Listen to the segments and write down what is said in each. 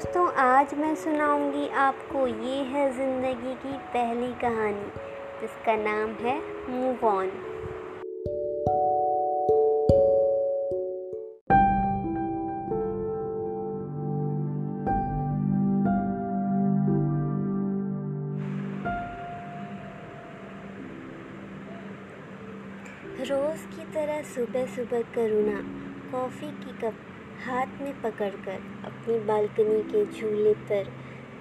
दोस्तों, आज मैं सुनाऊँगी आपको ये है ज़िंदगी की पहली कहानी, जिसका नाम है मूव ऑन रोज़ की तरह सुबह सुबह करुणा, कॉफ़ी की कप हाथ में पकड़कर अपनी बालकनी के झूले पर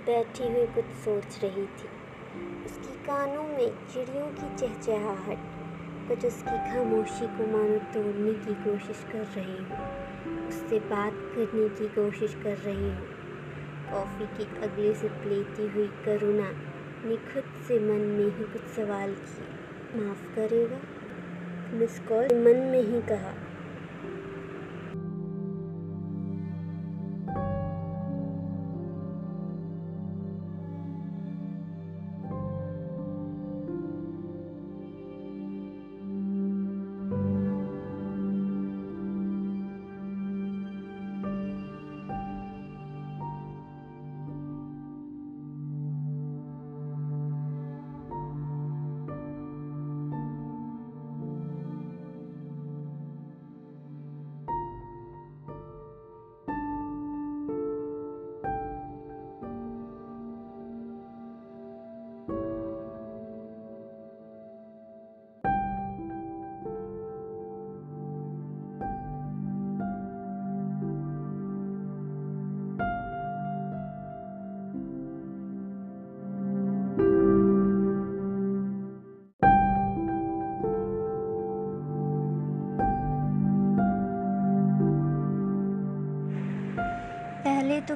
बैठी हुई कुछ सोच रही थी। उसकी कानों में चिड़ियों की चहचहाहट, कुछ उसकी खामोशी को मानो तोड़ने की कोशिश कर रही हूँ, उससे बात करने की कोशिश कर रही हूँ। कॉफ़ी की अगले से लेती हुई करुणा ने खुद से मन में ही कुछ सवाल किए। माफ़ करेगा, मिस कॉल। मन में ही कहा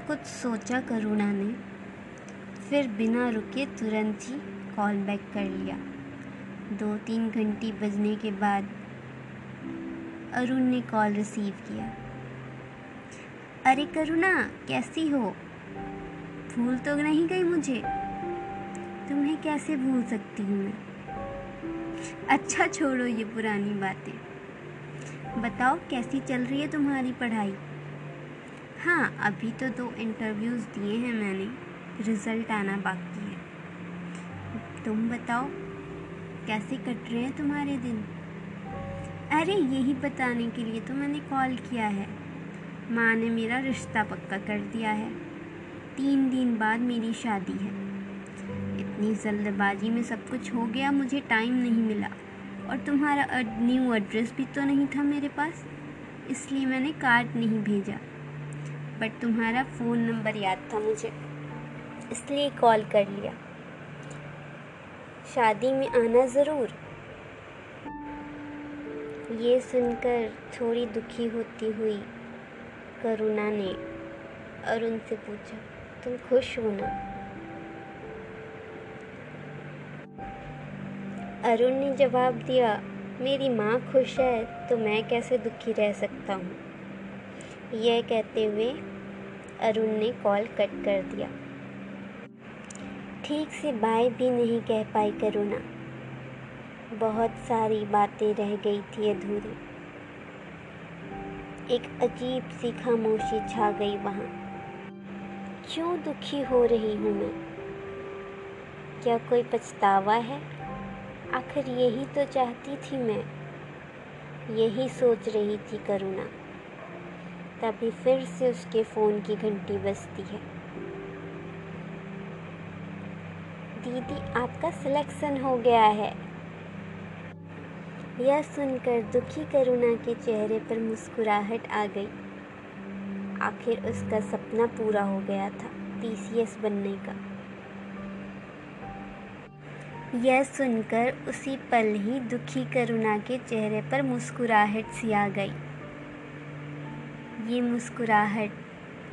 कुछ सोचा करुणा ने। फिर बिना रुके तुरंत ही कॉल बैक कर लिया। दो तीन घंटी बजने के बाद अरुण ने कॉल रिसीव किया। अरे करुणा, कैसी हो? भूल तो नहीं गई मुझे। तुम्हें कैसे भूल सकती हूँ मैं? अच्छा छोड़ो ये पुरानी बातें। बताओ, कैसी चल रही है तुम्हारी पढ़ाई? हाँ अभी तो दो इंटरव्यूज़ दिए हैं मैंने। रिज़ल्ट आना बाकी है। तुम बताओ, कैसे कट रहे हैं तुम्हारे दिन? अरे, यही बताने के लिए तो मैंने कॉल किया है। माँ ने मेरा रिश्ता पक्का कर दिया है। तीन दिन बाद मेरी शादी है। इतनी जल्दबाजी में सब कुछ हो गया, मुझे टाइम नहीं मिला। और तुम्हारा न्यू एड्रेस भी तो नहीं था मेरे पास, इसलिए मैंने कार्ड नहीं भेजा। बट तुम्हारा फ़ोन नंबर याद था मुझे, इसलिए कॉल कर लिया। शादी में आना ज़रूर। ये सुनकर थोड़ी दुखी होती हुई करुणा ने अरुण से पूछा, तुम खुश हो ना? अरुण ने जवाब दिया, मेरी माँ खुश है तो मैं कैसे दुखी रह सकता हूँ? यह कहते हुए अरुण ने कॉल कट कर दिया। ठीक से बाय भी नहीं कह पाई करुणा। बहुत सारी बातें रह गई थी अधूरी। एक अजीब सी खामोशी छा गई वहाँ। क्यों दुखी हो रही हूँ मैं? क्या कोई पछतावा है? आखिर यही तो चाहती थी मैं। यही सोच रही थी करुणा। तभी फिर से उसके फ़ोन की घंटी बजती है। दीदी, आपका सिलेक्शन हो गया है। यह सुनकर दुखी करुणा के चेहरे पर मुस्कुराहट आ गई। आखिर उसका सपना पूरा हो गया था टीसीएस बनने का। यह सुनकर उसी पल ही दुखी करुणा के चेहरे पर मुस्कुराहट सी आ गई। ये मुस्कुराहट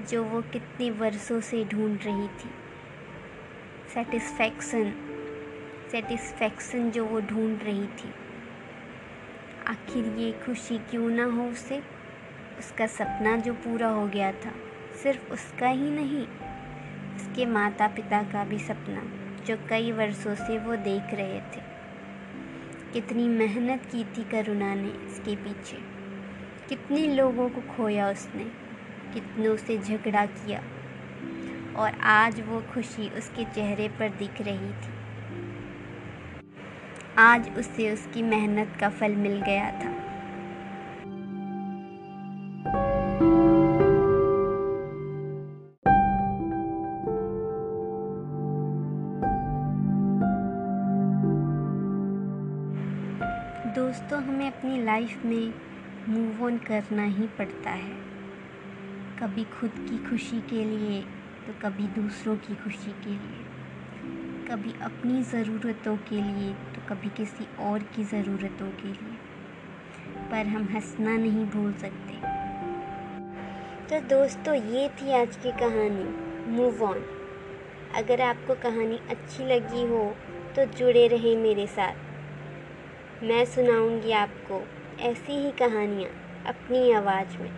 जो वो कितने वर्षों से ढूंढ रही थी। सेटिस्फैक्शन सेटिस्फैक्शन जो वो ढूंढ रही थी। आखिर ये खुशी क्यों ना हो उसे? उसका सपना जो पूरा हो गया था, सिर्फ़ उसका ही नहीं, उसके माता पिता का भी सपना, जो कई वर्षों से वो देख रहे थे। कितनी मेहनत की थी करुणा ने इसके पीछे। कितने लोगों को खोया उसने, कितनों से झगड़ा किया। और आज वो खुशी उसके चेहरे पर दिख रही थी। आज उसे उसकी मेहनत का फल मिल गया था। दोस्तों, हमें अपनी लाइफ में मूव ऑन करना ही पड़ता है। कभी खुद की खुशी के लिए तो कभी दूसरों की खुशी के लिए। कभी अपनी ज़रूरतों के लिए तो कभी किसी और की ज़रूरतों के लिए। पर हम हंसना नहीं भूल सकते। तो दोस्तों, ये थी आज की कहानी। मूव ऑन अगर आपको कहानी अच्छी लगी हो तो जुड़े रहें मेरे साथ। मैं सुनाऊँगी आपको ऐसी ही कहानियाँ अपनी आवाज़ में।